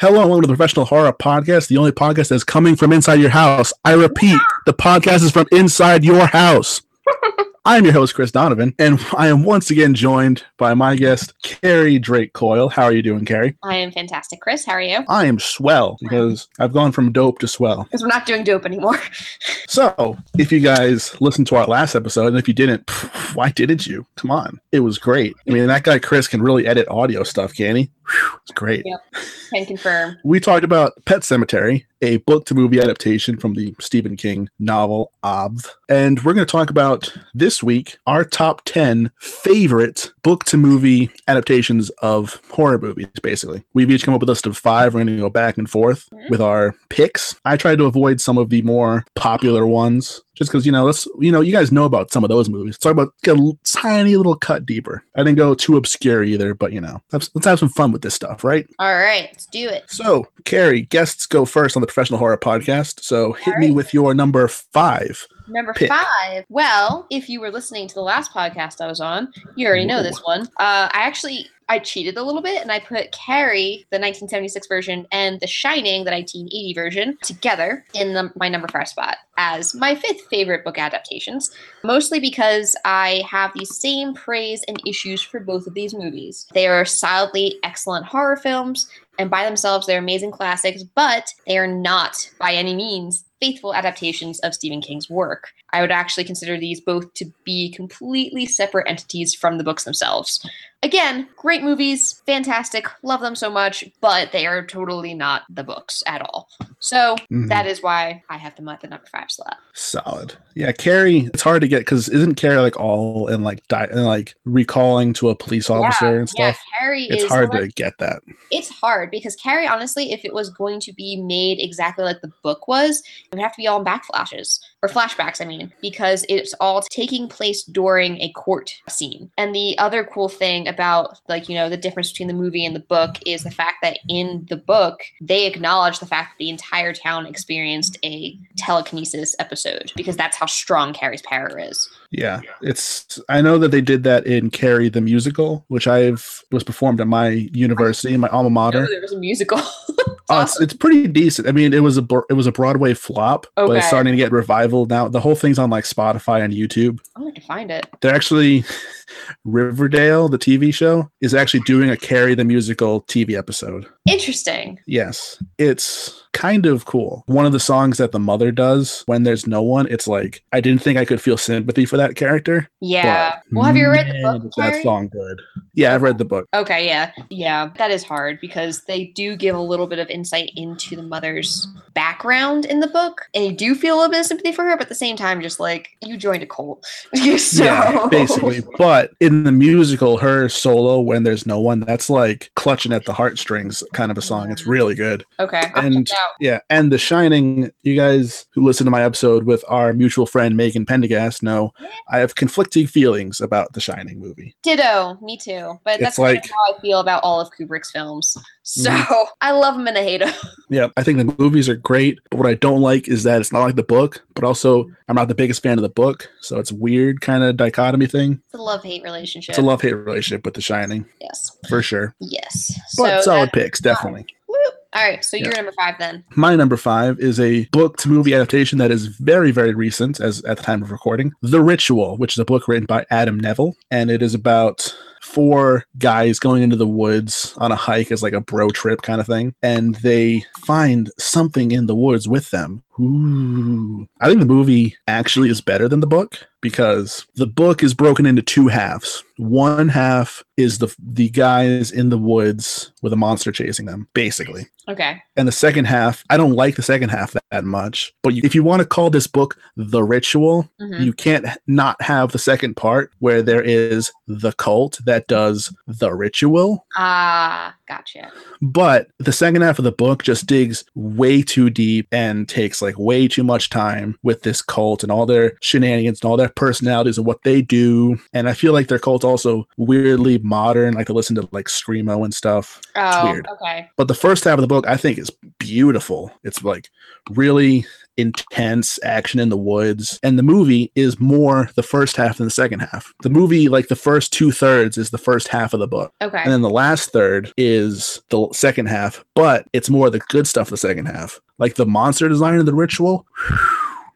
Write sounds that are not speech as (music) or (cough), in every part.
Hello, and welcome to the Professional Horror Podcast, the only podcast that's coming from inside your house. I repeat, the podcast is from inside your house. (laughs) I'm your host, Chris Donovan, and I am once again joined by my guest, Carrie Drake Coyle. How are you doing, Carrie? I am fantastic. Chris, how are you? I am swell because I've gone from dope to swell. Because we're not doing dope anymore. (laughs) So, if you guys listened to our last episode, and if you didn't, pff, why didn't you? Come on. It was great. I mean, that guy Chris can really edit audio stuff, can he? Whew, it's great. Yep. Can confirm. We talked about Pet Sematary, a book to movie adaptation from the Stephen King novel Obv. And we're going to talk about this week our top 10 favorite book to movie adaptations of horror movies, basically. We've each come up with a list of five. We're going to go back and forth with our picks. I tried to avoid some of the more popular ones just because you know let's you know you guys know about some of those movies. Talk about get a tiny little cut deeper. I didn't go too obscure either, but you know let's, let's have some fun with this stuff, right? All right, let's do it. So, Carrie, guests go first on the Professional Horror Podcast. So, hit me with your number five. Number Pick. five. Well, if you were listening to the last podcast I was on, you already know this one. Uh, I actually I cheated a little bit and I put Carrie, the 1976 version, and The Shining, the 1980 version, together in the, my number five spot as my fifth favorite book adaptations. Mostly because I have the same praise and issues for both of these movies. They are solidly excellent horror films, and by themselves, they're amazing classics, but they are not by any means faithful adaptations of Stephen King's work. I would actually consider these both to be completely separate entities from the books themselves. Again, great movies, fantastic, love them so much, but they are totally not the books at all. So Mhm. that is why I have them at the number five slot. Solid. Yeah, Carrie. It's hard to get because isn't Carrie like all in like di- and like recalling to a police officer and stuff? Yeah? Carrie it's is hard like- to get that. it's hard because Carrie, honestly, if it was going to be made exactly like the book was, it would have to be all in backflashes or flashbacks, I mean, because it's all taking place during a court scene. And the other cool thing about, like, you know, the difference between the movie and the book is the fact that in the book, they acknowledge the fact that the entire town experienced a telekinesis episode because that's how strong Carrie's power is. Yeah, it's. I know that they did that in Carrie the musical, which I've was performed at my university, my alma mater. there was a musical. (laughs) Oh, it's, it's pretty decent. I mean, it was a it was a Broadway flop, but it's starting to get revival now. The whole thing's on like Spotify and YouTube. I'm going to find it. They're actually (laughs) Riverdale, the TV show, is actually doing a Carrie the musical TV episode. Interesting. Yes, it's kind of cool. One of the songs that the mother does when there's no one, it's like I didn't think I could feel sympathy for that character. Yeah. well, have you read the book? That song good. Yeah, I've read the book. Okay, yeah. Yeah, that is hard because they do give a little bit of insight into the mother's background in the book. And you do feel a little bit of sympathy for her, but at the same time, just like you joined a cult. (laughs) so Yeah, basically. But in the musical, her solo when there's no one, that's like clutching at the heartstrings kind of a song. It's mm-hmm. really good. Okay. I'll And yeah, and The Shining, you guys who listen to my episode with our mutual friend Megan Pendergast know I have conflicting feelings about The Shining movie. Ditto, me too. But It's that's kind of how I feel about all of Kubrick's films. So Mhm. (laughs) I love him and I hate him. Yeah, I think the movies are great, but what I don't like is that it's not like the book, but also I'm not the biggest fan of the book, so it's a weird kind of dichotomy thing. It's a love hate relationship. It's a love hate relationship with The Shining, yes. for sure. Yes. But so solid that- picks, definitely. All right, so Yeah. you're number five then. My number five is a book to movie adaptation that is very, very recent as at the time of recording. The Ritual, which is a book written by Adam Nevill, and it is about four guys going into the woods on a hike as like a bro trip kind of thing, and they find something in the woods with them. Ooh. I think the movie actually is better than the book because the book is broken into two halves. One half is the the guys in the woods with a monster chasing them, basically. Okay. And the second half, I don't like the second half that much. But you, if you want to call this book The Ritual, Mhm. you can't not have the second part where there is the cult that does the ritual. Ah, gotcha. But the second half of the book just digs way too deep and takes like way too much time with this cult and all their shenanigans and all their personalities and what they do. And I feel like their cult's also weirdly modern, like to listen to like screamo and stuff. Oh, weird. okay. But the first half of the book, I think, is beautiful. It's like really intense action in the woods. And the movie is more the first half than the second half. The movie, like the first two thirds, is the first half of the book. Okay. And then the last third is the second half, but it's more the good stuff the second half. Like the monster design of the ritual.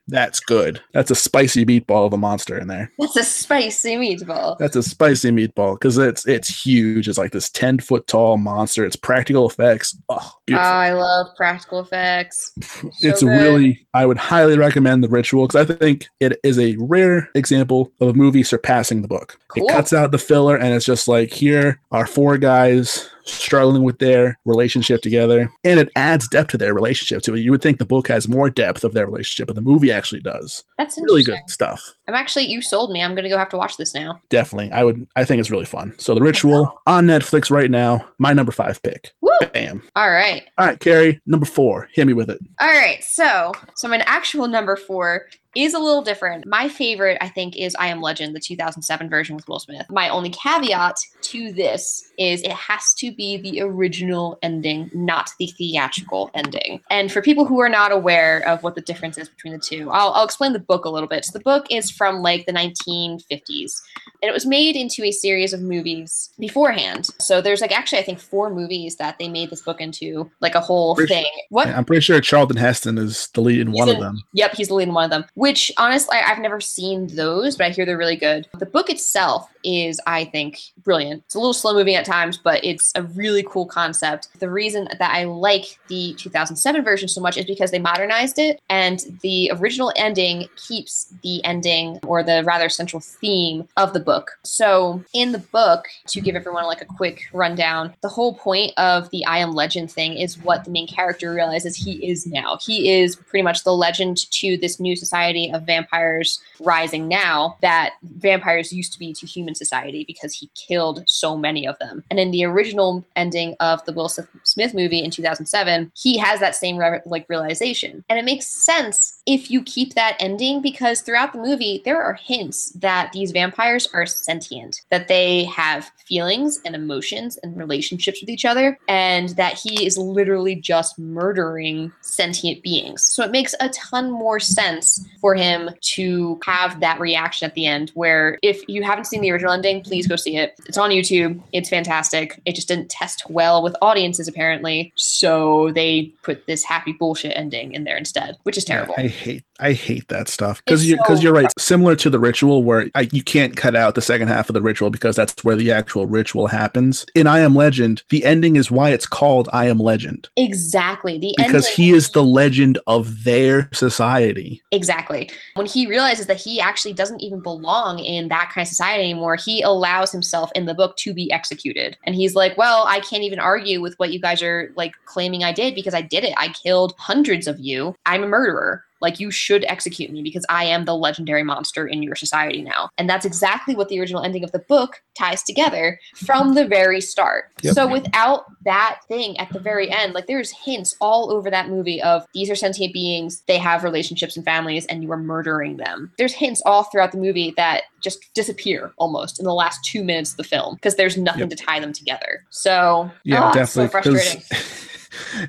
That's good. That's a spicy meatball of a monster in there. That's a spicy meatball. That's a spicy meatball because it's it's huge. It's like this ten foot tall monster. It's practical effects. Oh, Oh. I love practical effects. it's good. really. I would highly recommend the ritual because I think it is a rare example of a movie surpassing the book. Cool. It cuts out the filler and it's just like here are four guys struggling with their relationship together and it adds depth to their relationship to it. You would think the book has more depth of their relationship, but the movie actually does. That's Really good stuff. I'm actually you sold me. I'm gonna go have to watch this now. Definitely. I would I think it's really fun. So the ritual on Netflix right now, my number five pick. Woo! Bam. All right. All right, Carrie, number four. Hit me with it. All right, so so my actual number four is a little different. My favorite, I think, is I Am Legend, the 2007 version with Will Smith. My only caveat to this is it has to be the original ending, not the theatrical ending. And for people who are not aware of what the difference is between the two, I'll, I'll explain the book a little bit. So the book is from like the 1950s, and it was made into a series of movies beforehand. So there's like actually, I think, four movies that they made this book into, like a whole Pretty- thing. What? I'm pretty sure Charlton Heston is the lead in He's one of them. Yep, he's the lead in one of them. Which honestly, I've never seen those, but I hear they're really good. The book itself is, I think, brilliant. It's a little slow moving at times, but it's a really cool concept. The reason that I like the 2007 version so much is because they modernized it, and the original ending keeps the ending or the rather central theme of the book. So in the book, to give everyone like a quick rundown, the whole point of the I Am Legend thing is what the main character realizes he is now. He is pretty much the legend to this new society of vampires rising now that vampires used to be to human society because he killed so many of them. And in the original ending of the Will Smith movie in 2007, he has that same re- like realization. And it makes sense if you keep that ending because throughout the movie there are hints that these vampires are sentient, that they have feelings and emotions and relationships with each other and that he is literally just murdering sentient beings. So it makes a ton more sense for him to have that reaction at the end where if you haven't seen the original ending, please go see it. It's on YouTube. It's fantastic. It just didn't test well with audiences apparently. So they put this happy bullshit ending in there instead, which is terrible. I hate I hate that stuff because you because so you're right. Similar to the ritual, where I, you can't cut out the second half of the ritual because that's where the actual ritual happens. In I Am Legend, the ending is why it's called I Am Legend exactly. The because ending- he is the legend of their society. Exactly. When he realizes that he actually doesn't even belong in that kind of society anymore, he allows himself in the book to be executed. And he's like, Well, I can't even argue with what you guys are like claiming I did because I did it. I killed hundreds of you. I'm a murderer. Like, you should execute me because I am the legendary monster in your society now. And that's exactly what the original ending of the book ties together from the very start. Yep. So, without that thing at the very end, like, there's hints all over that movie of these are sentient beings, they have relationships and families, and you are murdering them. There's hints all throughout the movie that just disappear almost in the last two minutes of the film because there's nothing Yep. to tie them together. So, Yeah, ah, it's definitely. so frustrating. (laughs)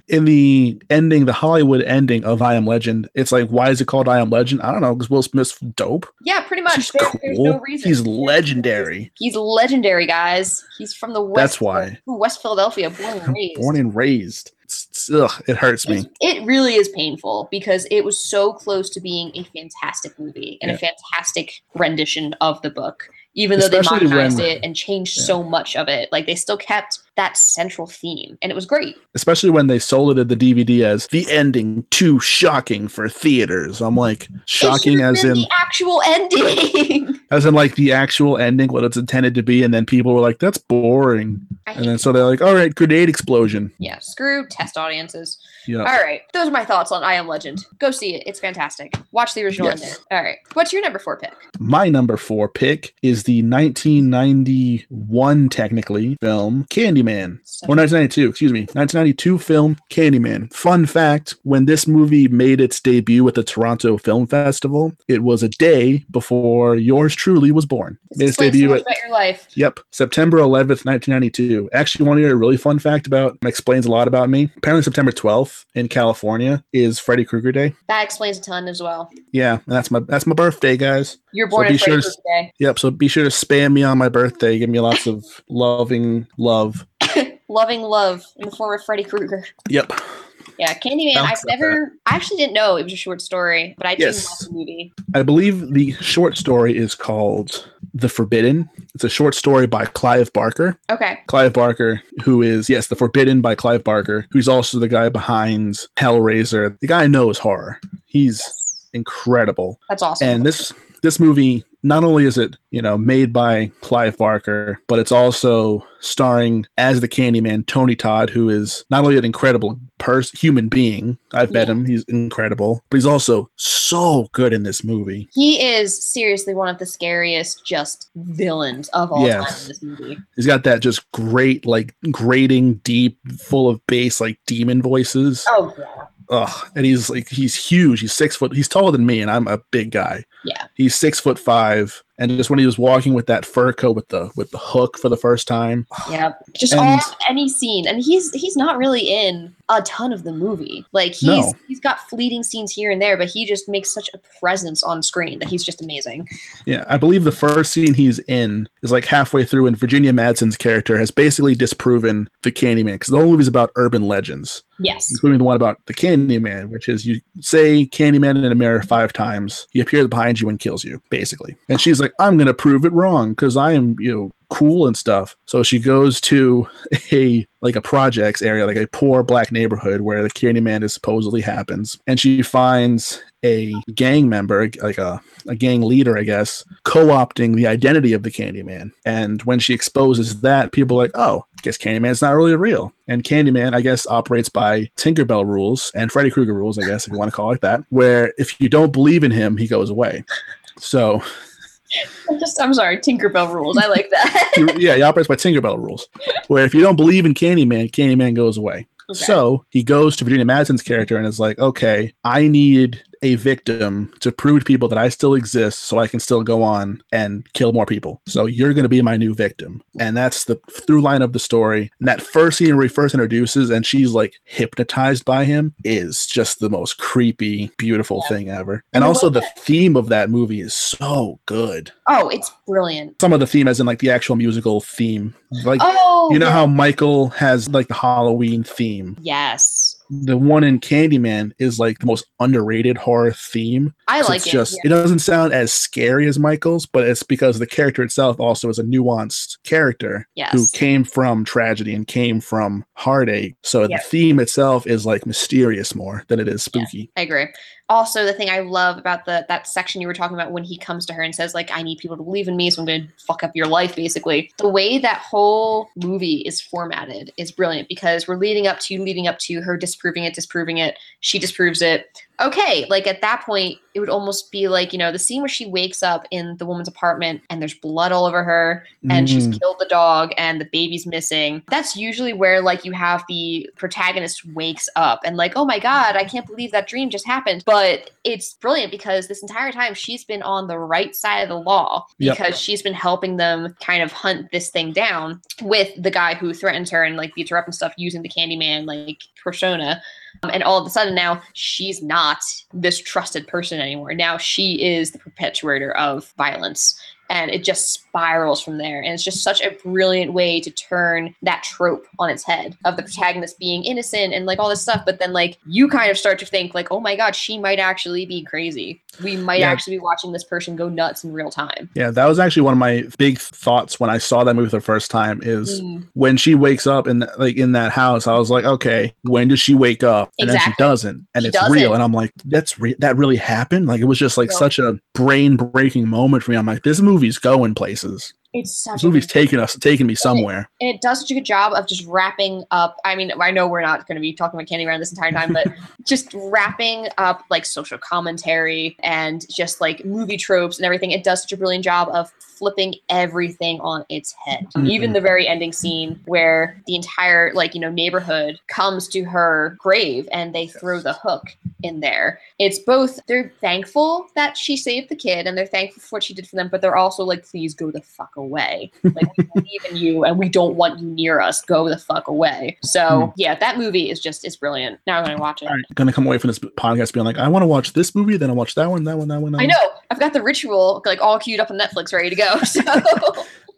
in the ending, the Hollywood ending of I Am Legend, it's like, why is it called I Am Legend? I don't know, because Will Smith's dope. Yeah, pretty much. He's There- there's no cool. reason. He's There's no reason. legendary. He's legendary, guys. He's from the West. That's why. West Philadelphia, born and (laughs) raised. Born and raised. It's, ugh, it hurts me. It's- It really is painful because it was so close to being a fantastic movie and Yeah. a fantastic rendition of the book. Even though Especially they modernized when- it and changed Yeah. so much of it, like they still kept that central theme, and it was great. especially when they sold it at the DVD as the ending too shocking for theaters. I'm like shocking as in the actual ending. (laughs) as in like the actual ending, what it's intended to be, and then people were like, "That's boring," and then so they're like, "All right, grenade explosion." yeah, screw test audiences. Yeah, All right, those are my thoughts on I Am Legend. Go see it; it's fantastic. Watch the original Yes. All right, what's your number four pick? my number four pick is the 1991 technically film Candyman. Or 1992, excuse me, 1992 film Candyman. Fun fact when this movie made its debut at the Toronto Film Festival, it was a day before yours truly was born. This Made its so debut at about your life. Yep, September 11th, 1992. Actually, want to hear a really fun fact about explains a lot about me. Apparently, September 12th 30th in California is Freddy Krueger Day. That explains a ton as well. Yeah, and that's my that's my birthday, guys. You're born be in sure Freddy to- Krueger Day. Yep. So be sure to spam me on my birthday. Give me lots of (laughs) loving love. Loving love in the form of Freddy Krueger. Yep. Yeah, Candyman. I've never. I actually didn't know it was a short story, but I didn't Yes. watch the movie. I believe the short story is called The Forbidden. It's a short story by Clive Barker. Okay. Clive Barker, who is, yes, The Forbidden by Clive Barker, who's also the guy behind Hellraiser. The guy knows horror. He's incredible. That's awesome. And this this movie not only is it you know made by Clive Barker, but it's also starring as the Candyman Tony Todd, who is not only an incredible person, human being. I've met Yeah. him; he's incredible, but he's also so good in this movie. he is seriously one of the scariest, just villains of all time in this movie. He's got that just great, like grating, deep, full of bass, like demon voices. Oh yeah. Ugh, and he's like he's huge. He's six foot. He's taller than me, and I'm a big guy. Yeah. He's six foot five, and just when he was walking with that fur coat with the with the hook for the first time, Yeah, just And- all any scene, and he's he's not really in a ton of the movie. Like he's No. he's got fleeting scenes here and there, but he just makes such a presence on screen that he's just amazing. yeah, I believe the first scene he's in is like halfway through, and Virginia Madsen's character has basically disproven the Candyman because the whole movie's about urban legends, Yes, including the one about the Candyman, which is you say Candyman in a mirror five times, he appears behind you and kills you, basically. And she's like, I'm gonna prove it wrong because I am, you know, cool and stuff. So she goes to a like a projects area, like a poor black neighborhood where the Candyman is supposedly happens, and she finds a gang member, like a, a gang leader, I guess, co-opting the identity of the Candyman. And when she exposes that, people are like, oh, I guess Candyman's not really real. And Candyman, I guess, operates by Tinkerbell rules and Freddy Krueger rules, I guess, if you want to call it that, where if you don't believe in him, he goes away. So just I'm sorry, Tinkerbell rules. I like that. (laughs) yeah, he operates by Tinkerbell rules, where if you don't believe in Candyman, Candyman goes away. Okay. So he goes to Virginia Madsen's character and is like, okay, I need a victim to prove to people that I still exist so I can still go on and kill more people. So you're going to be my new victim. And that's the through line of the story. And that first scene where he first introduces and she's like hypnotized by him is just the most creepy, beautiful Yeah. thing ever. And the also the that- theme of that movie is so good. oh, it's brilliant. Some of the theme as in like the actual musical theme. Like Oh, you know yeah. how Michael has like the Halloween theme. Yes, The one in Candyman is like the most underrated horror theme. I like it's it. just yeah. it doesn't sound as scary as Michael's, but it's because the character itself also is a nuanced character who came from tragedy and came from heartache. So Yeah. the theme itself is like mysterious more than it is spooky. I agree. Also, the thing I love about the that section you were talking about when he comes to her and says like, "I need people to believe in me, so I'm going to fuck up your life." Basically, the way that whole movie is formatted is brilliant because we're leading up to leading up to her disproving it, disproving it. She disproves it. Okay, like at that point, it would almost be like you know the scene where she wakes up in the woman's apartment and there's blood all over her and she's Mm. killed the dog and the baby's missing. That's usually where like you have the protagonist wakes up and like, oh my god, I can't believe that dream just happened. But it's brilliant because this entire time she's been on the right side of the law Yep. because she's been helping them kind of hunt this thing down with the guy who threatens her and like beats her up and stuff using the Candyman like persona. Um, and all of a sudden now she's not this trusted person anymore. Now she is the perpetuator of violence. And it just spirals from there. And it's just such a brilliant way to turn that trope on its head of the protagonist being innocent and like all this stuff. But then, like, you kind of start to think, like, oh my God, she might actually be crazy. We might Yeah. actually be watching this person go nuts in real time. Yeah, that was actually one of my big thoughts when I saw that movie the first time is Mm, when she wakes up in like in that house, I was like, okay, when does she wake up? And then she doesn't, and She it's doesn't. real. And I'm like, that's re- that really happened. Like it was just like No. such a brain breaking moment for me. I'm like, this movie's going places. It's such This movie's taking us, taking me somewhere. and it does such a good job of just wrapping up. I mean, I know we're not going to be talking about Candy Candyman this entire time, but (laughs) just wrapping up like social commentary and just like movie tropes and everything. It does such a brilliant job of flipping everything on its head. Mhm. Even the very ending scene where the entire like you know neighborhood comes to her grave and they throw the hook in there. It's both they're thankful that she saved the kid and they're thankful for what she did for them, but they're also like, please go the fuck away away. Like we believe in you and we don't want you near us. Go the fuck away. So hmm. yeah, that movie is just is brilliant. Now I'm gonna watch it. All right, gonna come away from this podcast being like, I want to watch this movie, then I'll watch that one, that one, that one. That I one. know. I've got the ritual like all queued up on Netflix, ready to go. (laughs) So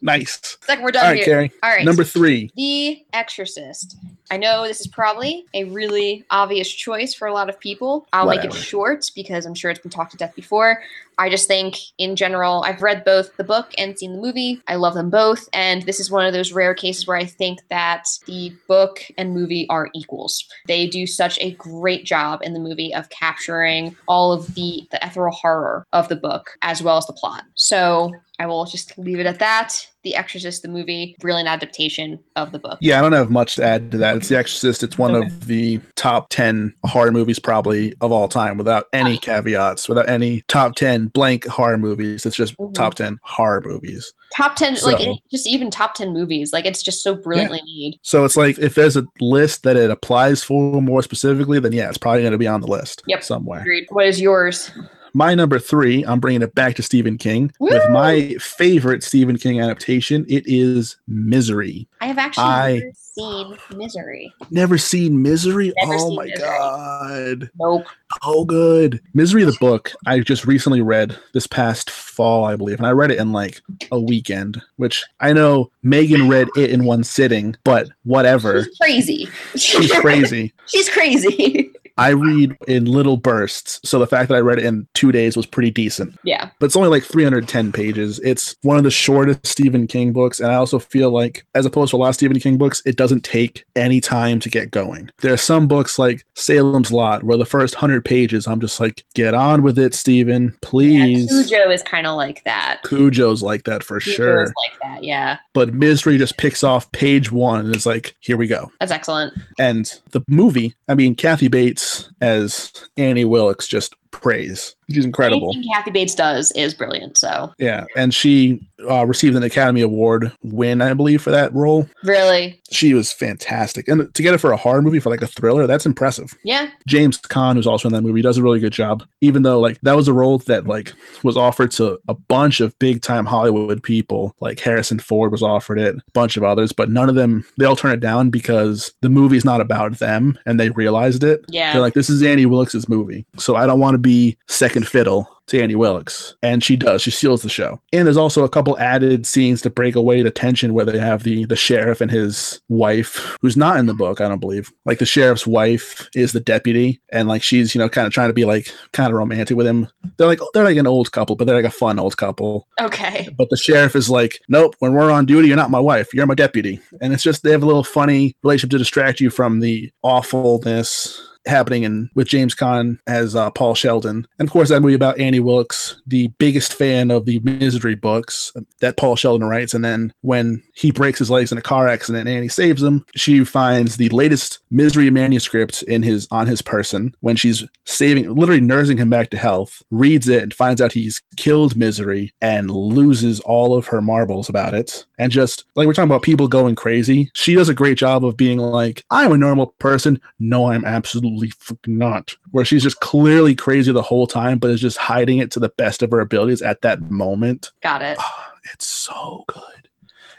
Nice. like we're done right, here. Carrie. All right. Number three. The Exorcist. I know this is probably a really obvious choice for a lot of people. I'll make it short because I'm sure it's been talked to death before. I just think, in general, I've read both the book and seen the movie. I love them both. And this is one of those rare cases where I think that the book and movie are equals. They do such a great job in the movie of capturing all of the, the ethereal horror of the book as well as the plot. So I will just leave it at that. The Exorcist, the movie, brilliant adaptation of the book. Yeah, I don't have much to add to that. It's The Exorcist. It's one Okay. of the top 10 horror movies probably of all time without any caveats, without any top 10 blank horror movies. It's just Mhm. top 10 horror movies. Top 10, like So- it- just even top 10 movies. Like it's just so brilliantly made. So it's like if there's a list that it applies for more specifically, then yeah, it's probably going to be on the list Yep. somewhere. Agreed. What is yours? My number three, I'm bringing it back to Stephen King with my favorite Stephen King adaptation. It is Misery. I have actually I- never seen Misery. Never seen Misery? Never oh seen my Misery. god. Nope. Oh, good. Misery, the book, I just recently read this past fall, I believe, and I read it in like a weekend, which I know Megan read it in one sitting, but whatever. She's crazy. She's crazy. (laughs) She's crazy. I read in little bursts, so the fact that I read it in two days was pretty decent. yeah. But it's only like 310 pages. It's one of the shortest Stephen King books, and I also feel like, as opposed to a lot of Stephen King books, it doesn't take any time to get going. There are some books like Salem's Lot, where the first 100 pages, I'm just like, get on with it, Stephen, please. yeah. Cujo is kind of like that. Cujo's like that for sure. like that. Yeah. But Misery just picks off page one and is like, here we go. That's excellent. And the movie, I mean, Kathy Bates as Annie Wilkes just praise. She's incredible. Anything Kathy Bates does is brilliant. So Yeah, and she uh, received an Academy Award win, I believe, for that role. really, She was fantastic, and to get it for a horror movie for like a thriller, that's impressive. yeah. James Caan, who's also in that movie, does a really good job. Even though like that was a role that like was offered to a bunch of big time Hollywood people, like Harrison Ford was offered it, a bunch of others, but none of them they all turned it down because the movie's not about them, and they realized it. Yeah. They're like, this is Annie Wilkes' movie, so I don't want to be second fiddle to Annie Wilkes. And she does. She steals the show. And there's also a couple added scenes to break away the tension where they have the the sheriff and his wife, who's not in the book, I don't believe. Like the sheriff's wife is the deputy, and like she's, you know, kind of trying to be like kind of romantic with him. They're like they're like an old couple, but they're like a fun old couple. okay. But the sheriff is like, nope, when we're on duty, you're not my wife. You're my deputy. And it's just they have a little funny relationship to distract you from the awfulness happening in with James Caan as uh, Paul Sheldon. And of course, that movie about Annie Wilkes, the biggest fan of the Misery books that Paul Sheldon writes. And then when he breaks his legs in a car accident and Annie saves him, she finds the latest Misery manuscript in his on his person when she's saving, literally nursing him back to health, reads it and finds out he's killed Misery and loses all of her marbles about it. And just like we're talking about people going crazy, she does a great job of being like, I'm a normal person. No, I'm absolutely not. Where she's just clearly crazy the whole time, but is just hiding it to the best of her abilities at that moment. Got it. Ah, it's so good.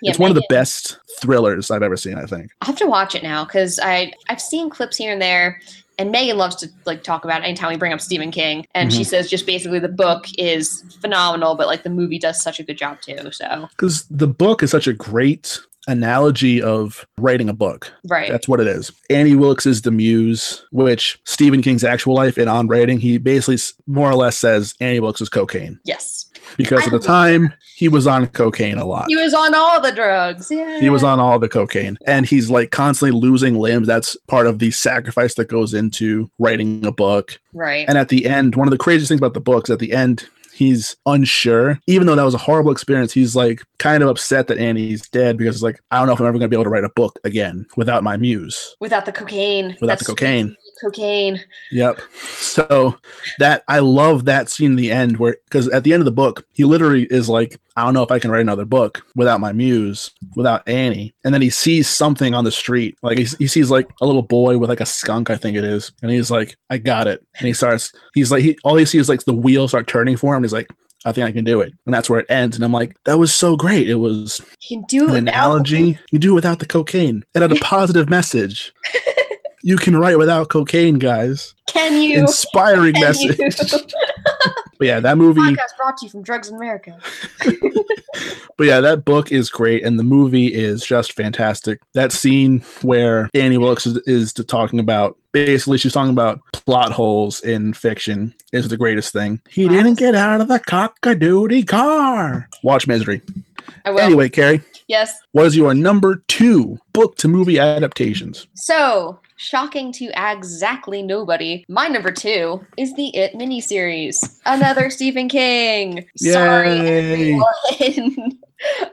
Yeah, it's one of the best thrillers I've ever seen, I think. I'll have to watch it now because I I've seen clips here and there, and Megan loves to like talk about it anytime we bring up Stephen King, and she mm-hmm. says just basically the book is phenomenal, but like the movie does such a good job too. So Because the book is such a great analogy of writing a book. right, That's what it is. Annie Wilkes is the muse, which Stephen King's actual life and on writing, he basically more or less says Annie Wilkes is cocaine yes, because at the time he was on cocaine a lot. he was on all the drugs. Yeah, He was on all the cocaine and he's like constantly losing limbs. That's part of the sacrifice that goes into writing a book. right. And at the end, one of the craziest things about the book is at the end, he's unsure. Even though that was a horrible experience, he's like kind of upset that Annie's dead because it's like, I don't know if I'm ever going to be able to write a book again without my muse, Without the cocaine. without the That's cocaine. Cocaine. Yep. So that I love that scene in the end where because at the end of the book, he literally is like, I don't know if I can write another book without my muse, without Annie. And then he sees something on the street. Like he, he sees like a little boy with like a skunk, I think it is. And he's like, I got it. And he starts, he's like, he all he sees is like the wheels start turning for him. He's like, I think I can do it. And that's where it ends. And I'm like, that was so great. It was You can do an without- analogy. You do it without the cocaine. It had a (laughs) positive message. You can write without cocaine, guys. Can you? Inspiring Can you? message. (laughs) But yeah, that movie. Podcast brought to you from Drugs in America. (laughs) But yeah, that book is great, and the movie is just fantastic. That scene where Annie Wilkes is, is to talking about basically she's talking about plot holes in fiction is the greatest thing. He didn't get out of the cock-a-doodle car. Watch Misery. I will. Anyway, Carrie, Yes. what is your number two book to movie adaptations? So, shocking to exactly nobody, my number two is the It miniseries. Another Stephen King. Sorry, everyone. (laughs)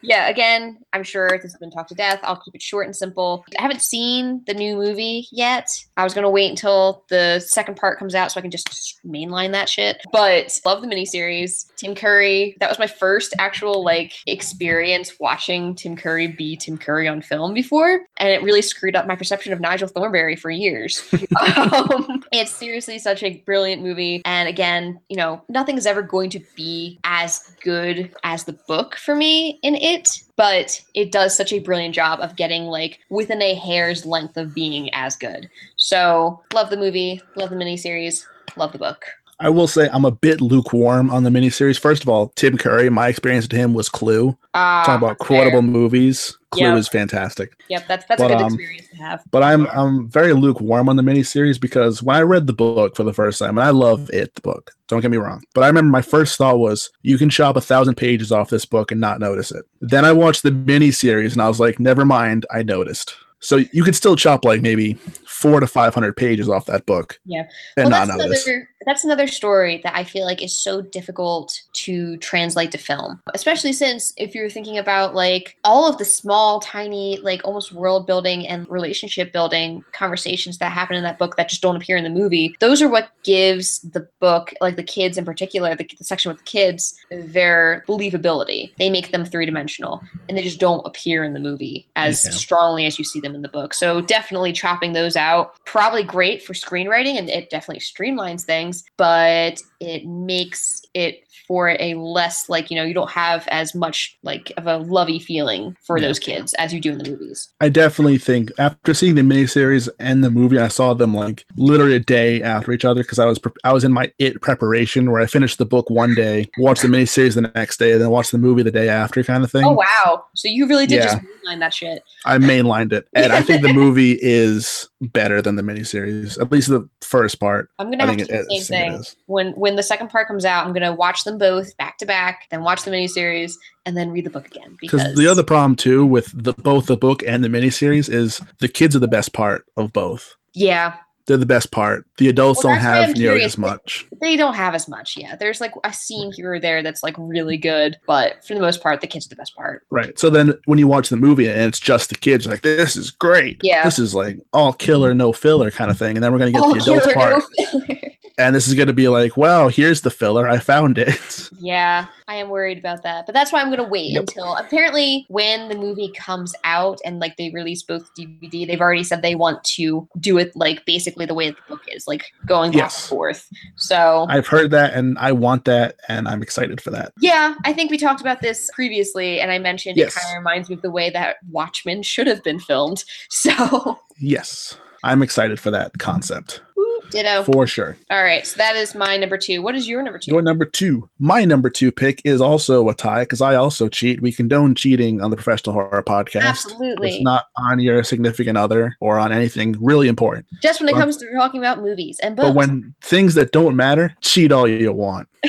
yeah, again, I'm sure this has been talked to death. I'll keep it short and simple. I haven't seen the new movie yet. I was gonna wait until the second part comes out so I can just mainline that shit. But love the miniseries. Tim Curry. That was my first actual like experience watching Tim Curry be Tim Curry on film before, and it really screwed up my perception of Nigel Thornberry for years. (laughs) um, it's seriously such a brilliant movie, and again, you know, nothing's ever going to be as good as the book for me in it. But it does such a brilliant job of getting like within a hair's length of being as good. So love the movie, love the miniseries, love the book. I will say I'm a bit lukewarm on the miniseries. First of all, Tim Curry, my experience with him was Clue. Uh, Talking about quotable movies, Clue Yep. is fantastic. Yep, that's that's But, a good um, experience to have. But I'm I'm very lukewarm on the miniseries because when I read the book for the first time, and I love it, the book. Don't get me wrong. But I remember my first thought was, you can chop a thousand pages off this book and not notice it. Then I watched the miniseries and I was like, never mind, I noticed. So you could still chop like maybe four to five hundred pages off that book. Yeah. And well, not that's notice. another that's another story that I feel like is so difficult to translate to film, especially since if you're thinking about like all of the small, tiny, like almost world building and relationship building conversations that happen in that book that just don't appear in the movie, those are what gives the book, like the kids in particular, the, the section with the kids, their believability. They make them three dimensional, and they just don't appear in the movie as Yeah. strongly as you see them in the book. So definitely chopping those out, probably great for screenwriting, and it definitely streamlines things, but it makes it for a less like you know you don't have as much like of a lovey feeling for Yeah. those kids as you do in the movies. I definitely think after seeing the miniseries and the movie, I saw them like literally a day after each other because I was pre- I was in my it preparation where I finished the book one day, watched the miniseries the next day, and then watched the movie the day after, kind of thing. Oh wow! So you really did Yeah. just mainline that shit. I mainlined it, and I think the (laughs) movie is better than the miniseries, at least the first part. I'm gonna I have to it do the same thing. When when the second part comes out, I'm gonna watch them both back to back, then watch the miniseries, and then read the book again. Because the other problem too with the both the book and the miniseries is the kids are the best part of both. yeah, They're the best part. The adults Well, don't have nearly as much. they don't have as much. Yeah, there's like a scene here or there that's like really good, but for the most part, the kids are the best part. Right. So then when you watch the movie and it's just the kids, like, this is great. Yeah. This is like all killer, no filler kind of thing. And then we're going to get to the adults killer, part. no. And this is going to be like, well, here's the filler. I found it. (laughs) Yeah, I am worried about that. But that's why I'm going to wait Yep. until apparently when the movie comes out and like they release both DVD, they've already said they want to do it like basically the way the book is, like going back Yes. and forth. So, I've heard that and I want that. And I'm excited for that. yeah, I think we talked about this previously and I mentioned Yes. it kind of reminds me of the way that Watchmen should have been filmed. (laughs) So, Yes. I'm excited for that concept woo, ditto. for sure. All right, so that is my number two. What is your number two? Your number two. My number two pick is also a tie because I also cheat. We condone cheating on the Professional Horror Podcast. Absolutely. It's not on your significant other or on anything really important. Just when it Well- comes to talking about movies and books. But when things that don't matter, cheat all you want. (laughs)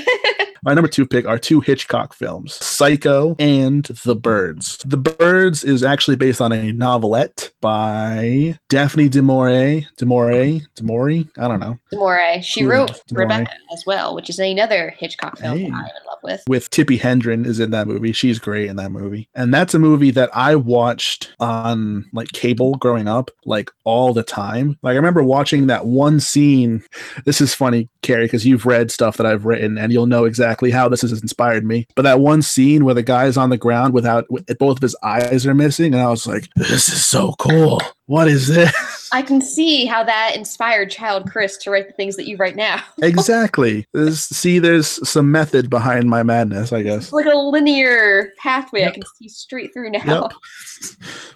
My number two pick are two Hitchcock films, Psycho and The Birds. The Birds is actually based on a novelette by Daphne du Maurier. Du Maurier? Du Maurier? I don't know. Demore. She Hmm, wrote Demore. Rebecca as well, which is another Hitchcock film Hey. that I'm in love with. With Tippi Hedren is in that movie. She's great in that movie. And that's a movie that I watched on like cable growing up, like all the time. Like I remember watching that one scene. This is funny, Carrie, because you've read stuff that I've written and you'll know exactly how this has inspired me. But that one scene where the guy's on the ground without with, both of his eyes are missing, and I was like, "This is so cool. What is this?" (laughs) I can see how that inspired child Chris to write the things that you write now. (laughs) exactly. There's, see, there's some method behind my madness, I guess. It's like a linear pathway yep. I can see straight through now. Yep. (laughs)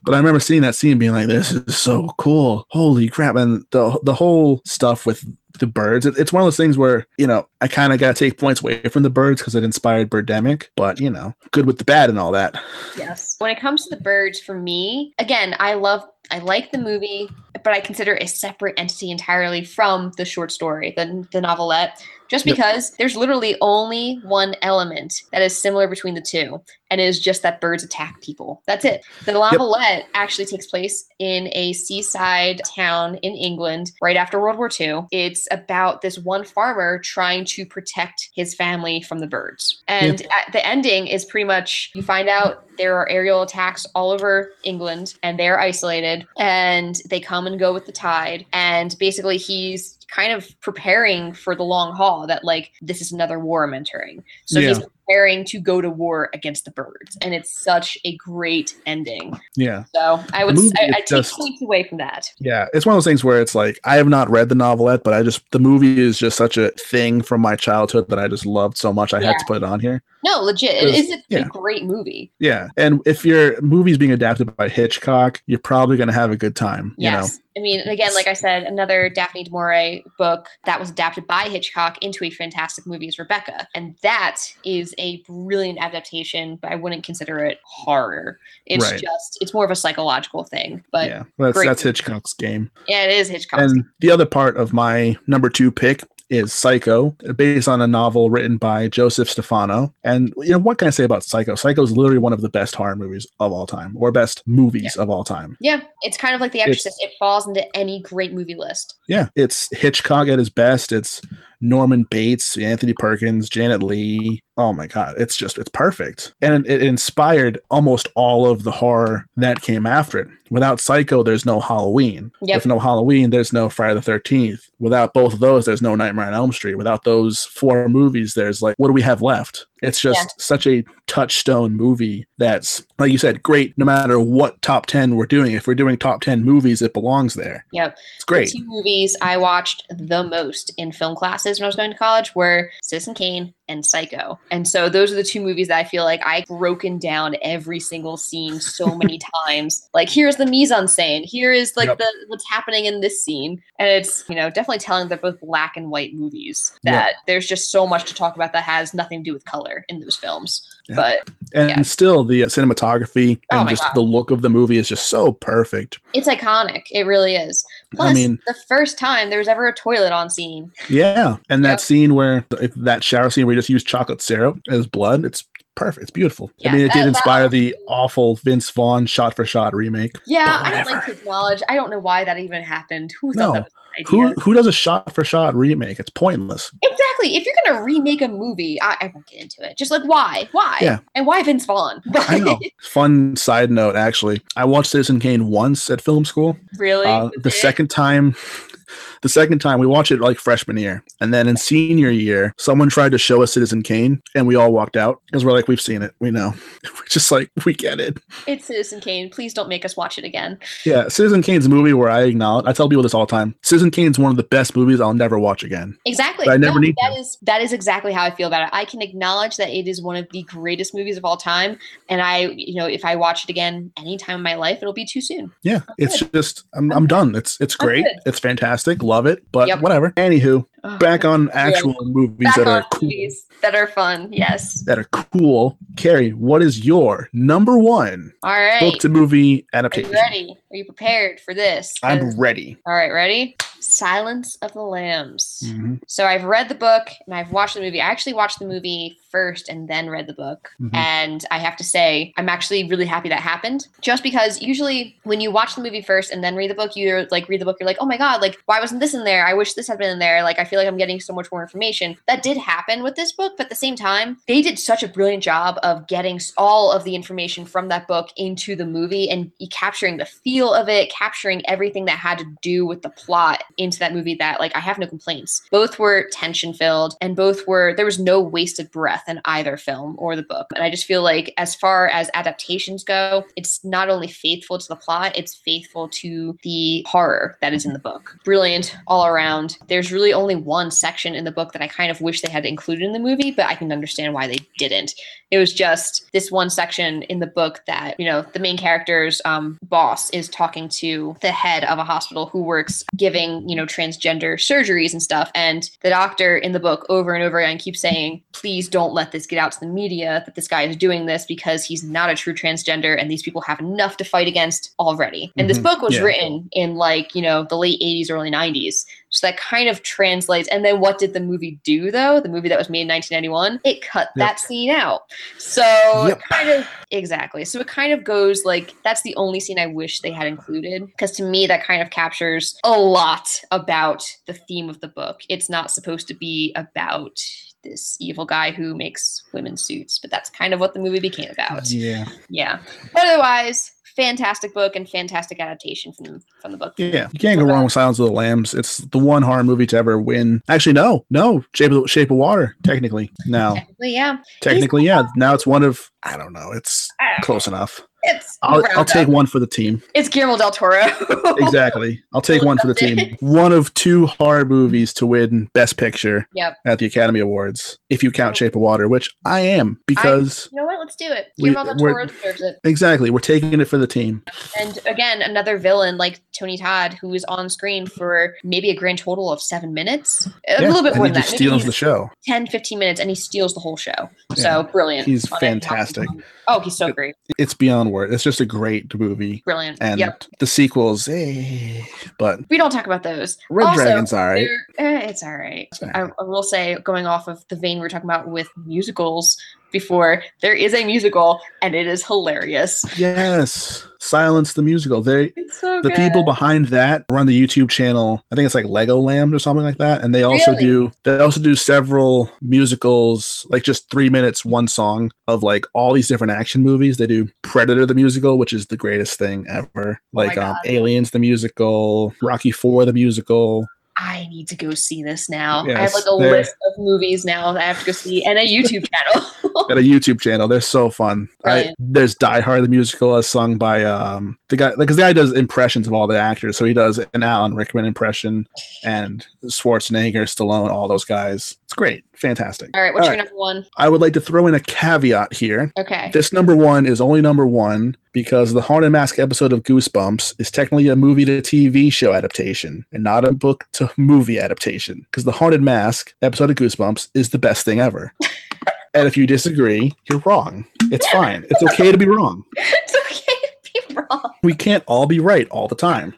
But I remember seeing that scene, being like, "This is so cool! Holy crap!" And the the whole stuff with the birds. It, it's one of those things where you know I kind of got to take points away from the birds because it inspired Birdemic, but you know, good with the bad and all that. Yes. When it comes to the birds, for me, again, I love I like the movie, but I consider it a separate entity entirely from the short story, the, the novelette, just because yep. there's literally only one element that is similar between the two, and it is just that birds attack people. That's it. The novelette yep. actually takes place in a seaside town in England right after World War II. It's about this one farmer trying to protect his family from the birds. And yep. the ending is pretty much you find out there are aerial attacks all over England and they're isolated and they come and go with the tide. And basically, he's kind of preparing for the long haul that like this is another war I'm entering. So yeah. he's preparing to go to war against the birds, and it's such a great ending. Yeah. So I would I, I take points away from that. Yeah, it's one of those things where it's like I have not read the novelette, but I just the movie is just such a thing from my childhood that I just loved so much. I yeah. had to put it on here. No, legit, it is a, yeah. a great movie. Yeah, and if your movie's being adapted by Hitchcock, you're probably going to have a good time. Yes. You know? I mean, again, like I said, another Daphne du Maurier book that was adapted by Hitchcock into a fantastic movie is Rebecca. And that is a brilliant adaptation, but I wouldn't consider it horror. It's right. just, it's more of a psychological thing. But yeah, that's, that's Hitchcock's game. Yeah, it is Hitchcock's And game. the other part of my number two pick is Psycho, based on a novel written by Joseph Stefano. And you know what can I say about Psycho? Psycho is literally one of the best horror movies of all time, or best movies yeah. of all time. Yeah, it's kind of like The Exorcist. It's, it falls into any great movie list. Yeah, it's Hitchcock at his best. It's Norman Bates, Anthony Perkins, Janet Leigh. Oh my God, it's just, it's perfect. And it, inspired almost all of the horror that came after it. Without Psycho, there's no Halloween. Yep. With no Halloween, there's no Friday the 13th. Without both of those, there's no Nightmare on Elm Street. Without those four movies, there's like, what do we have left? It's just yeah. such a touchstone movie that's, like you said, great no matter what top 10 we're doing. If we're doing top 10 movies, it belongs there. Yep. It's great. The two movies I watched the most in film classes when I was going to college were Citizen Kane and Psycho. And so those are the two movies that I feel like I've broken down every single scene so (laughs) many times. Like here's the mise en scène, here is like yep. the what's happening in this scene. And it's, you know, definitely telling they're both black and white movies that yep. there's just so much to talk about that has nothing to do with color in those films. Yeah. But and yeah. still the uh, cinematography oh and oh just God. the look of the movie is just so perfect. It's iconic. It really is. Plus, I mean, the first time there was ever a toilet on scene. Yeah, and that yep. scene where that shower scene where you just use chocolate syrup as blood, it's perfect. It's beautiful. Yeah, I mean, it did inspire that, the awful Vince Vaughn shot for shot remake. Yeah, I don't like to acknowledge. I don't know why that even happened. Who thought no. that was who who does a shot for shot remake? It's pointless. Exactly. If you're gonna remake a movie, I, I won't get into it. Just like why? Why? Yeah. And why Vince Vaughn? (laughs) I know. Fun side note, actually, I watched Citizen Kane once at film school. Really? Uh, the second time the second time we watched it like freshman year, and then in senior year, someone tried to show us Citizen Kane, and we all walked out because we're like, we've seen it, we know. (laughs) We're just like, we get it. It's Citizen Kane. Please don't make us watch it again. Yeah, Citizen Kane's a movie where I acknowledge. I tell people this all the time. Citizen Kane's one of the best movies I'll never watch again. Exactly. But I never no, need. That is that is exactly how I feel about it. I can acknowledge that it is one of the greatest movies of all time, and I, you know, if I watch it again anytime in my life, it'll be too soon. Yeah, I'm it's good. just I'm, I'm done. It's it's great. It's fantastic. Love it. But yep whatever. Anywho, oh, back on actual yeah. movies back that are cool. that are fun. Yes, that are cool. Carrie, what is your number one? All right, book to movie adaptation. Are you ready? Are you prepared for this? I'm ready. All right, ready? Silence of the Lambs. Mm-hmm. So I've read the book and I've watched the movie. I actually watched the movie first and then read the book. Mm-hmm. And I have to say, I'm actually really happy that happened. Just because usually when you watch the movie first and then read the book, you're like read the book, you're like, oh my god, like why wasn't this in there? I wish this had been in there. Like I feel like I'm getting so much more information. That did happen with this book, but at the same time, they did such a brilliant job of getting all of the information from that book into the movie and capturing the feel of it, capturing everything that had to do with the plot into that movie that like I have no complaints. Both were tension filled and both were there was no wasted breath in either film or the book. And I just feel like as far as adaptations go, it's not only faithful to the plot, it's faithful to the horror that is in the mm-hmm. book. Brilliant all around. There's really only one section in the book that I kind of wish they had included in the movie, but I can understand why they didn't. It was just this one section in the book that, you know, the main character's um, boss is talking to the head of a hospital who works giving, you know, transgender surgeries and stuff. And the doctor in the book over and over again keeps saying, please don't let this get out to the media that this guy is doing this because he's not a true transgender and these people have enough to fight against already. And this Mhm. book was Yeah. written in like, you know, the late 80s, early 90s. So that kind of translates. And then what did the movie do though? The movie that was made in 1991, it cut Yep. that scene out. So Yep. it kind of exactly. So it kind of goes like that's the only scene I wish they had included because to me that kind of captures a lot about the theme of the book. It's not supposed to be about this evil guy who makes women's suits, but that's kind of what the movie became about. Yeah. Yeah. But otherwise, fantastic book and fantastic adaptation from from the book. Yeah, you can't go wrong with Silence of the Lambs. It's the one horror movie to ever win. Actually, no, no, Shape of Shape of Water. Technically, now, Technically, yeah. technically, yeah. Now it's one of I don't know. It's I don't know. close enough. It's I'll, I'll take one for the team. It's Guillermo del Toro. (laughs) Exactly. I'll take one for the team. (laughs) One of two horror movies to win Best Picture Yep. at the Academy Awards, if you count Shape of Water, which I am because You know what? Let's do it. Guillermo del Toro deserves it. exactly we're taking it for the team. And again, another villain like Tony Todd, who is on screen for maybe a grand total of seven minutes. A Yeah, little bit more than that. steals the show. 10, 15 minutes, and he steals the whole show. Yeah. So brilliant. He's fantastic. Oh, he's so great. It's beyond word. It's just a great movie. Brilliant. And yep. the sequels, eh, but We don't talk about those. Red Also, Dragon's all right. Eh, it's all right. It's all I. I will say, going off of the vein we're talking about with musicals before, there is a musical, and it is hilarious. Yes, Silence the musical. They so the good. people behind that run the YouTube channel. I think it's like Lego Land or something like that. And they also Really? do they also do several musicals, like just three minutes, one song of like all these different action movies. They do Predator the musical, which is the greatest thing ever. Like um, Oh God. Aliens the musical, Rocky Four the musical. I need to go see this now. I have like a list of movies now that I have to go see, and a YouTube channel. (laughs) Got a YouTube channel. They're so fun. I, there's Die Hard the musical as sung by um the guy because the guy does impressions of all the actors. So he does an Alan Rickman impression and Schwarzenegger, Stallone, all those guys. It's great, fantastic. All right, what's All your number one? I would like to throw in a caveat here. Okay. This number one is only number one because the Haunted Mask episode of Goosebumps is technically a movie to TV show adaptation and not a book to movie adaptation. Because the Haunted Mask episode of Goosebumps is the best thing ever. (laughs) and if you disagree, you're wrong. It's fine. It's okay to be wrong. (laughs) it's okay to be wrong. We can't all be right all the time.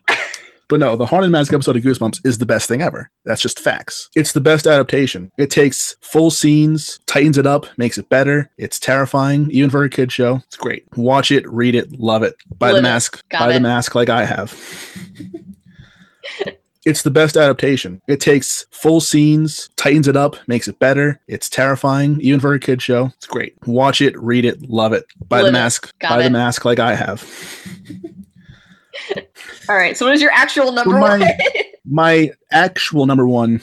But no, the Haunted Mask episode of Goosebumps is the best thing ever. That's just facts. It's the best adaptation. It takes full scenes, tightens it up, makes it better. It's terrifying, even for a kid show. It's great. Watch it, read it, love it. Buy Live the mask. Buy the mask like I have. (laughs) it's the best adaptation. It takes full scenes, tightens it up, makes it better. It's terrifying, even for a kid show. It's great. Watch it, read it, love it. Buy Live the mask. Buy the mask like I have. (laughs) (laughs) All right, so what is your actual number my- one? (laughs) my actual number one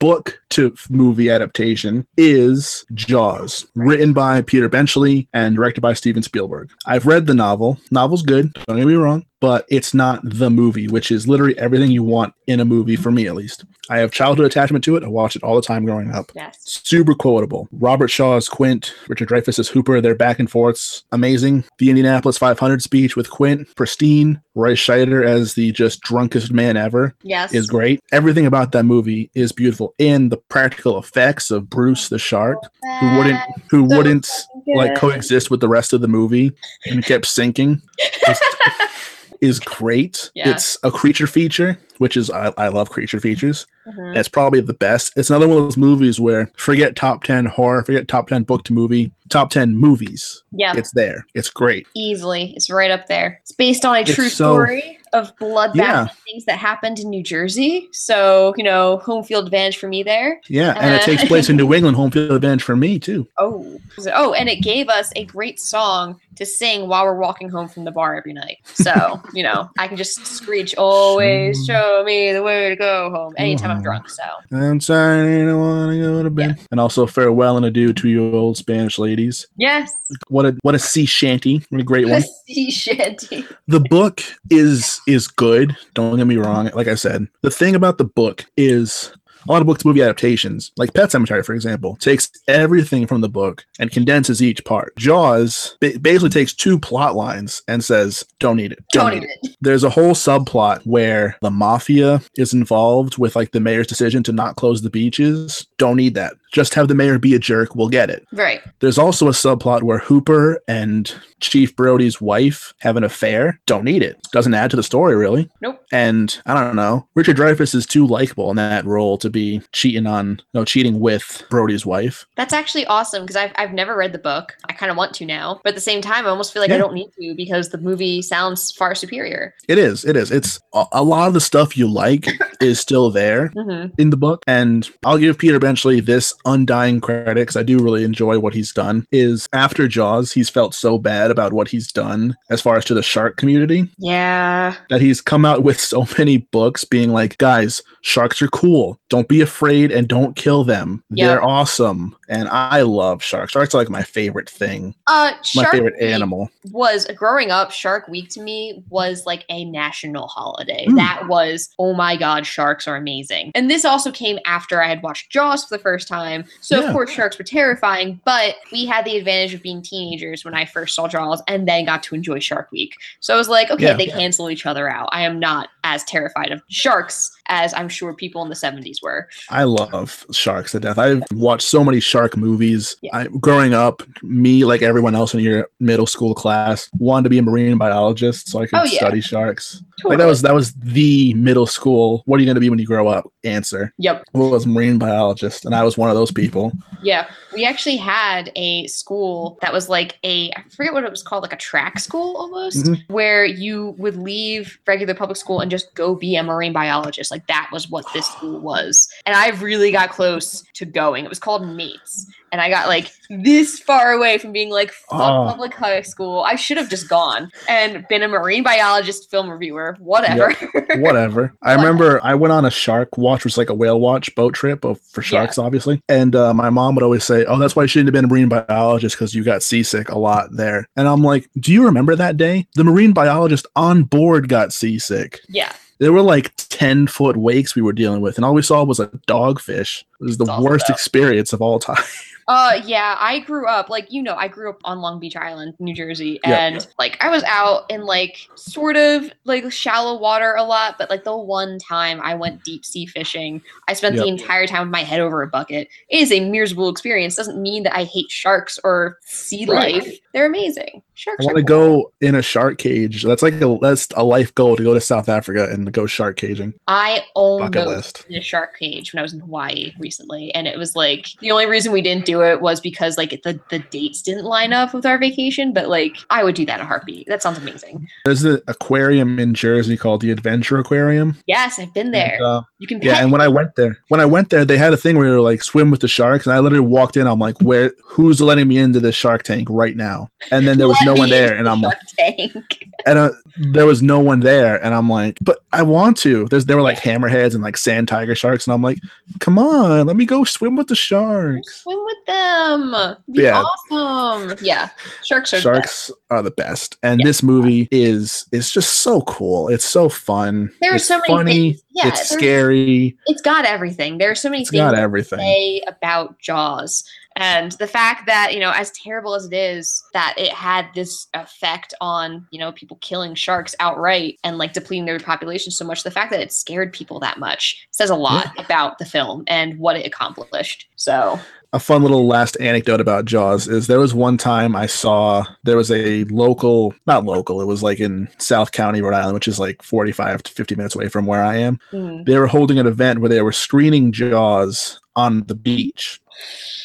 book to movie adaptation is Jaws, written by Peter Benchley and directed by Steven Spielberg. I've read the novel. Novel's good, don't get me wrong, but it's not the movie, which is literally everything you want in a movie for me at least. I have childhood attachment to it. I watched it all the time growing up. yes. Super quotable. Robert Shaw as Quint, Richard Dreyfuss as Hooper. Their back and forths amazing. The Indianapolis 500 speech with Quint, pristine. Roy Scheider as the just drunkest man ever Yes. is great. Everything about that movie is beautiful, and the practical effects of Bruce the shark, who wouldn't who So wouldn't like coexist with the rest of the movie and kept sinking, (laughs) (laughs) is, great. Yeah. It's a creature feature, which is I, I love creature features. Mhm. It's probably the best. It's another one of those movies where forget top ten horror, forget top ten book to movie, top ten movies. Yeah, It's there. It's great. easily. It's right up there. It's based on a It's true so- story of bloodbath Yeah. things that happened in New Jersey. So, you know, home field advantage for me there. Yeah, and it Uh, takes place in New (laughs) England, home field advantage for me too. Oh. Oh, and it gave us a great song to sing while we're walking home from the bar every night. So, (laughs) you know, I can just screech always show me the way to go home. Anytime I'm drunk, so I'm sorry, I don't want to go to bed. And also farewell and adieu to you old Spanish ladies. yes, What a what a sea shanty. What a great one. (laughs) sea shanty. the book is is good don't get me wrong like i said the thing about the book is a lot of books to movie adaptations like Pet Sematary for example takes everything from the book and condenses each part. Jaws basically takes two plot lines and says don't need it. Don't, Don't need it. even. there's a whole subplot where the mafia is involved with like the mayor's decision to not close the beaches. Don't need that just have the mayor be a jerk we'll get it Right. there's also a subplot where Hooper and Chief Brody's wife have an affair. Don't need it. Doesn't add to the story really. Nope. And I don't know. Richard Dreyfuss is too likable in that role to be cheating on, no, cheating with Brody's wife. That's actually awesome because I've, I've never read the book. I kind of want to now. But at the same time, I almost feel like I don't need to because the movie sounds far superior. It is. It is. It's a, a lot of the stuff you like (laughs) is still there hmm in the book. And I'll give Peter Benchley this undying credit because I do really enjoy what he's done. Is after Jaws, he's felt so bad about what he's done as far as to the shark community Yeah. that he's come out with so many books being like, guys, sharks are cool. Don't be afraid and don't kill them. Yep. They're awesome. And I love sharks. Sharks are like my favorite thing, Uh, my Shark favorite Week animal. was growing up. Shark Week to me was like a national holiday. Mm. That was oh my god, sharks are amazing. And this also came after I had watched Jaws for the first time. So Yeah. of course sharks were terrifying, but we had the advantage of being teenagers when I first saw Jaws, and then got to enjoy Shark Week. So I was like, okay, Yeah. they cancel each other out. I am not as terrified of sharks as I'm sure people in the 70s were. I love sharks to death. I've watched so many shark movies. Yeah. I, growing up, me, like everyone else in your middle school class, wanted to be a marine biologist so I could Oh, yeah. study sharks. Totally. Like that was that was the middle school. What are you going to be when you grow up? Answer. Yep. Well, was marine biologist, and I was one of those people. Yeah, we actually had a school that was like a I forget what it was called, like a track school almost, Mhm. where you would leave regular public school and just go be a marine biologist. Like that was what this school was. And I really got close to going. It was called Mates. And I got like (laughs) this far away from being like fuck Oh. public high school. I should have just gone and been a marine biologist film reviewer, whatever. whatever. (laughs) I remember I went on a shark watch, which was like a whale watch boat trip of, for Yeah. sharks, obviously. And uh, my mom would always say, "Oh, that's why you shouldn't have been a marine biologist because you got seasick a lot there." And I'm like, "Do you remember that day? The marine biologist on board got seasick. yeah. There were like ten foot wakes we were dealing with, and all we saw was a dogfish. It was the worst experience of all (laughs) time. Uh yeah, I grew up like you know, I grew up on Long Beach Island, New Jersey, Yeah. and like I was out in like sort of like shallow water a lot, but like the one time I went deep sea fishing, I spent the entire time with my head over a bucket. It is a miserable experience. Doesn't mean that I hate sharks or sea Right. life. They're amazing. sharks I want to go in a shark cage. That's like a that's a life goal to go to South Africa and go shark caging. I almost in a shark cage when I was in Hawaii recently, and it was like the only reason we didn't do it was because like the the dates didn't line up with our vacation. But like I would do that in a heartbeat. That sounds amazing. There's an aquarium in Jersey called the Adventure Aquarium. Yes, I've been there. And, uh, you can Yeah, and when I went there, when I went there, they had a thing where you were like swim with the sharks, and I literally walked in. I'm like, where? Who's letting me into this shark tank right now? And then there was no one there, and I'm like, tank. and uh, there was no one there, and I'm like, but I want to. There's there were like hammerheads and like sand tiger sharks, and I'm like, come on, let me go swim with the sharks. Swim with them. Be Yeah. awesome. Yeah, sharks are the best. Sharks are the best, and Yeah. this movie is is just so cool. It's so fun. There are it's so many funny. things. Yeah, it's scary. It's got everything. There are so many It's things got to everything. say about Jaws. And the fact that, you know, as terrible as it is, that it had this effect on, you know, people killing sharks outright and like depleting their population so much, the fact that it scared people that much says a lot about the film and what it accomplished. So, a fun little last anecdote about Jaws is there was one time I saw there was a local, not local, it was like in South County, Rhode Island, which is like 45 to 50 minutes away from where I am. mm, They were holding an event where they were screening Jaws on the beach.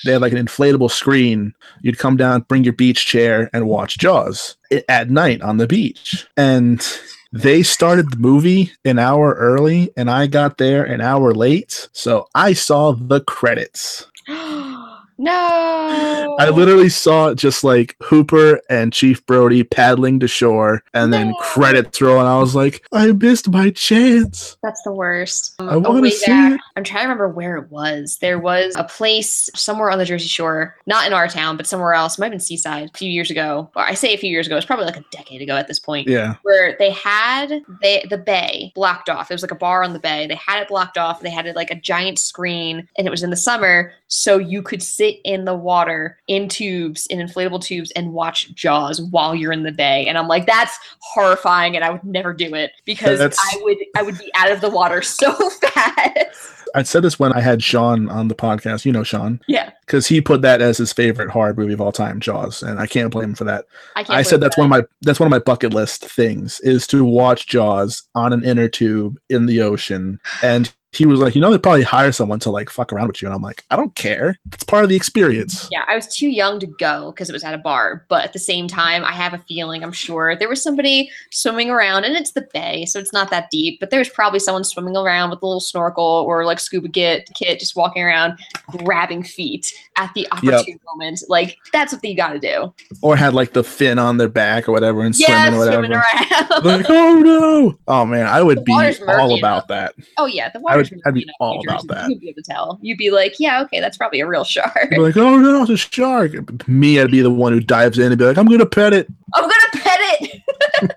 They had like an inflatable screen. You'd come down, bring your beach chair, and watch Jaws at night on the beach. And they started the movie an hour early, and I got there an hour late. So I saw the credits. (gasps) (gasps) (gasps) No. I literally saw just like Hooper and Chief Brody paddling to shore and then No. credits roll, and I was like, I missed my chance. That's the worst. Um, I a wanna see back- it. I'm trying to remember where it was. There was a place somewhere on the Jersey Shore, not in our town, but somewhere else. It might have been Seaside a few years ago. Or I say a few years ago. It's probably like a decade ago at this point. Yeah. Where they had they, the bay blocked off. It was like a bar on the bay. They had it blocked off. They had it like a giant screen, and it was in the summer, so you could sit in the water in tubes, in inflatable tubes, and watch Jaws while you're in the bay. And I'm like, that's horrifying, and I would never do it because That's- I would I would be out of the water (laughs) so fast. I said this when I had Sean on the podcast. You know Sean, Yeah, because he put that as his favorite horror movie of all time, Jaws, and I can't blame him for that. I can't. I said that's one of my that's one of my bucket list things is to watch Jaws on an inner tube in the ocean. And he was like, you know, they probably hire someone to like fuck around with you, and I'm like, I don't care. It's part of the experience. Yeah, I was too young to go because it was at a bar. But at the same time, I have a feeling, I'm sure, there was somebody swimming around, and it's the bay, so it's not that deep. But there's probably someone swimming around with a little snorkel or like scuba kit, kit just walking around, grabbing feet at the opportune moment. Like, that's what you got to do. Or had like the fin on their back or whatever and Yeah, swimming or whatever. swimming around. like, oh no! Oh man, I would be all enough. about that. oh, yeah, the I water's would- I'd be murky enough in all New about Jersey, that. You'd be able to tell. You'd be like, yeah, okay, that's probably a real shark. I'd be like, oh no, it's a shark. Me, I'd be the one who dives in and be like, I'm gonna pet it. I'm going to pet it.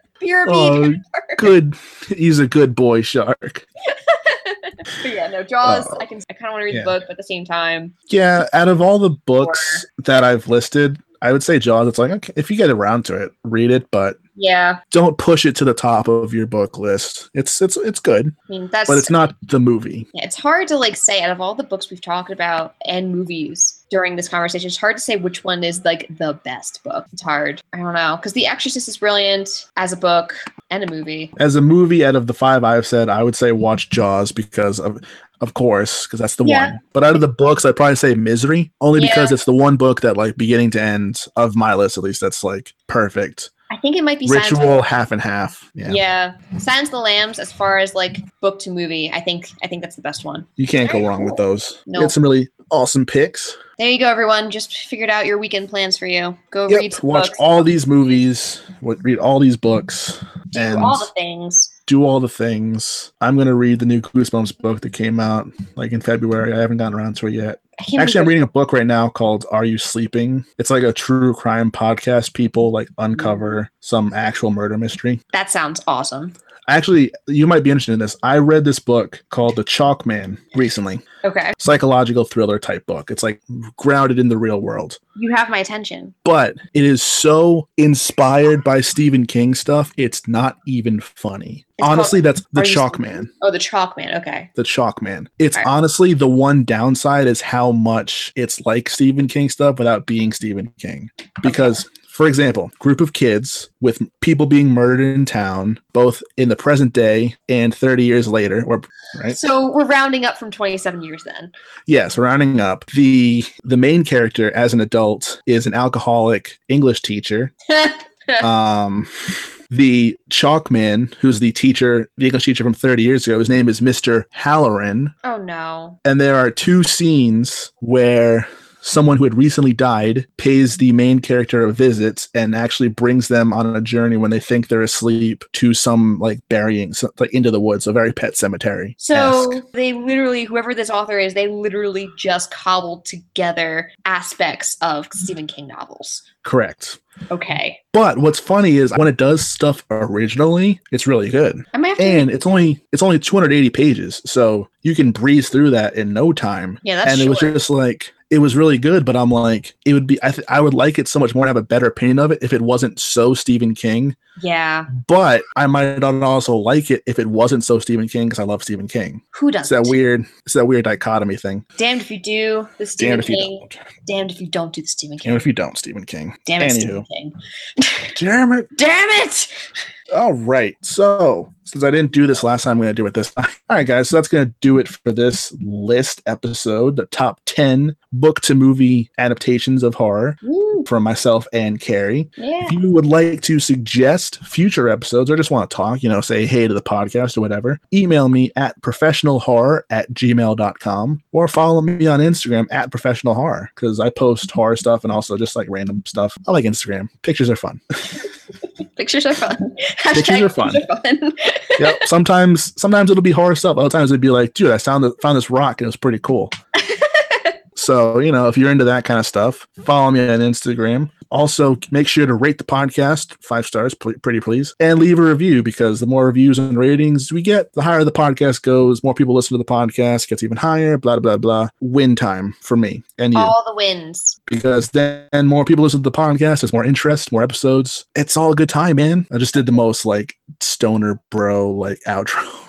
(laughs) You're a Oh, good. He's a good boy shark. (laughs) But yeah, no, Jaws. Oh. I can. I kind of want to read Yeah. the book, but at the same time, Yeah, out of all the books that I've listed, I would say Jaws. It's like okay, if you get around to it, read it, but yeah. don't push it to the top of your book list. It's it's it's good, I mean, that's. but it's not the movie. Yeah, it's hard to like say out of all the books we've talked about and movies during this conversation. It's hard to say which one is like the best book. It's hard. I don't know because The Exorcist is brilliant as a book and a movie. As a movie, out of the five I've said, I would say watch Jaws because of of course, because that's the Yeah. one. But out of the books, I'd probably say Misery, only because Yeah. it's the one book that like beginning to end of my list at least that's like perfect. I think it might be Silence Ritual Lambs. half and half. Yeah. Yeah, Silence of the Lambs. As far as like book to movie, I think I think that's the best one. You can't go wrong with those. No. Get some really awesome picks. There you go, everyone. Just figured out your weekend plans for you. Go Yep, read watch books. all these movies, read all these books, do and all the things. Do all the things. I'm gonna read the new Goosebumps book that came out like in February. I haven't gotten around to it yet. Actually, I'm reading a book right now called "Are You Sleeping?" It's like a true crime podcast. People like uncover mm. some actual murder mystery. that sounds awesome. Actually, you might be interested in this. I read this book called The Chalk Man recently. Okay, Psychological thriller type book. It's like grounded in the real world. you have my attention. but it is so inspired by Stephen King stuff. It's not even funny. It's honestly, called- that's the You Chalk Man. Oh, the Chalk Man. Okay. The Chalk Man. It's Alright. honestly the one downside is how much it's like Stephen King stuff without being Stephen King. Because, for example, group of kids with people being murdered in town, both in the present day and 30 years later, or right? So we're rounding up from 27 years then. Yes, rounding up. The the main character as an adult is an alcoholic English teacher (laughs) um the chalkman who's the teacher the english teacher from 30 years ago his name is mr halloran oh no. and there are two scenes where someone who had recently died pays the main character a visit and actually brings them on a journey when they think they're asleep to some like burying so, like into the woods a very Pet Sematary So they literally, whoever this author is, they literally just cobbled together aspects of Stephen King novels. correct Okay. but what's funny is when it does stuff originally it's really good I might have to. and it's only it's only 280 pages so you can breeze through that in no time yeah, that's and it was just like it was really good but i'm like it would be i, th- I would like it so much more to have a better opinion of it if it wasn't so stephen king yeah. but i might not also like it if it wasn't so stephen king because i love stephen king Who doesn't? that weird it's that weird dichotomy thing Damned if you do the Stephen damn if you King. Damned if you don't do the Stephen King. damn if you don't stephen king Damn it, Anywho. Stephen King. (laughs) damn it Damn it! All right. So, since I didn't do this last time, I'm going to do it this time. (laughs) All right, guys. So, that's going to do it for this list episode the top 10 book to movie adaptations of horror. Woo. from myself and Carrie. Yeah. If you would like to suggest future episodes or just want to talk, you know, say hey to the podcast or whatever, email me at professionalhorror at gmail.com or follow me on Instagram at professional horror because I post mm-hmm. horror stuff and also just like random stuff. I like Instagram. Pictures are fun. (laughs) (laughs) Pictures are fun. Pictures are fun. yep. Sometimes sometimes it'll be horror stuff. Other times it'd be like, dude, I found found this rock and it was pretty cool. So, you know, if you're into that kind of stuff, follow me on Instagram. Also, make sure to rate the podcast five stars, pretty please, and leave a review because the more reviews and ratings we get, the higher the podcast goes. More people listen to the podcast, gets even higher. Blah blah blah. Win time for me and you All the wins. because then more people listen to the podcast. There's more interest, more episodes. It's all a good time, man. I just did the most like stoner bro like outro. (laughs)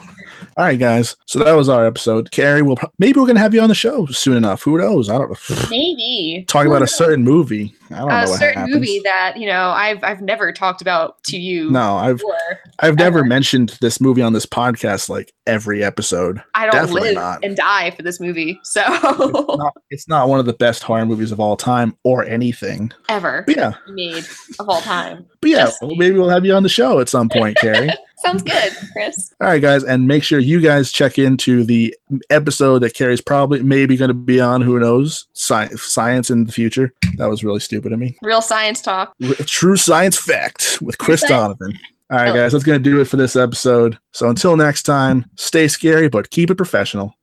All right, guys. So that was our episode. Carrie, will maybe we're gonna have you on the show soon enough. Who knows? I don't know. (sighs) Maybe. Talk about a certain movie. I don't a know what certain happens. movie that you know I've I've never talked about to you. no, I've before. I've never ever. mentioned this movie on this podcast like every episode. I don't Definitely live not. and die for this movie, so It's not, it's not one of the best horror movies of all time or anything. ever But yeah, made of all time. but yeah, well, maybe we'll have you on the show at some point, Carrie. (laughs) Sounds good, Chris. (laughs) All right, guys, and make sure you guys check into the episode that Carrie's probably maybe going to be on. Who knows? Science, science in the future. That was really stupid of me. Real science talk. R- True science fact with Chris. Donovan. All right, guys, that's going to do it for this episode. So until next time, stay scary, but keep it professional.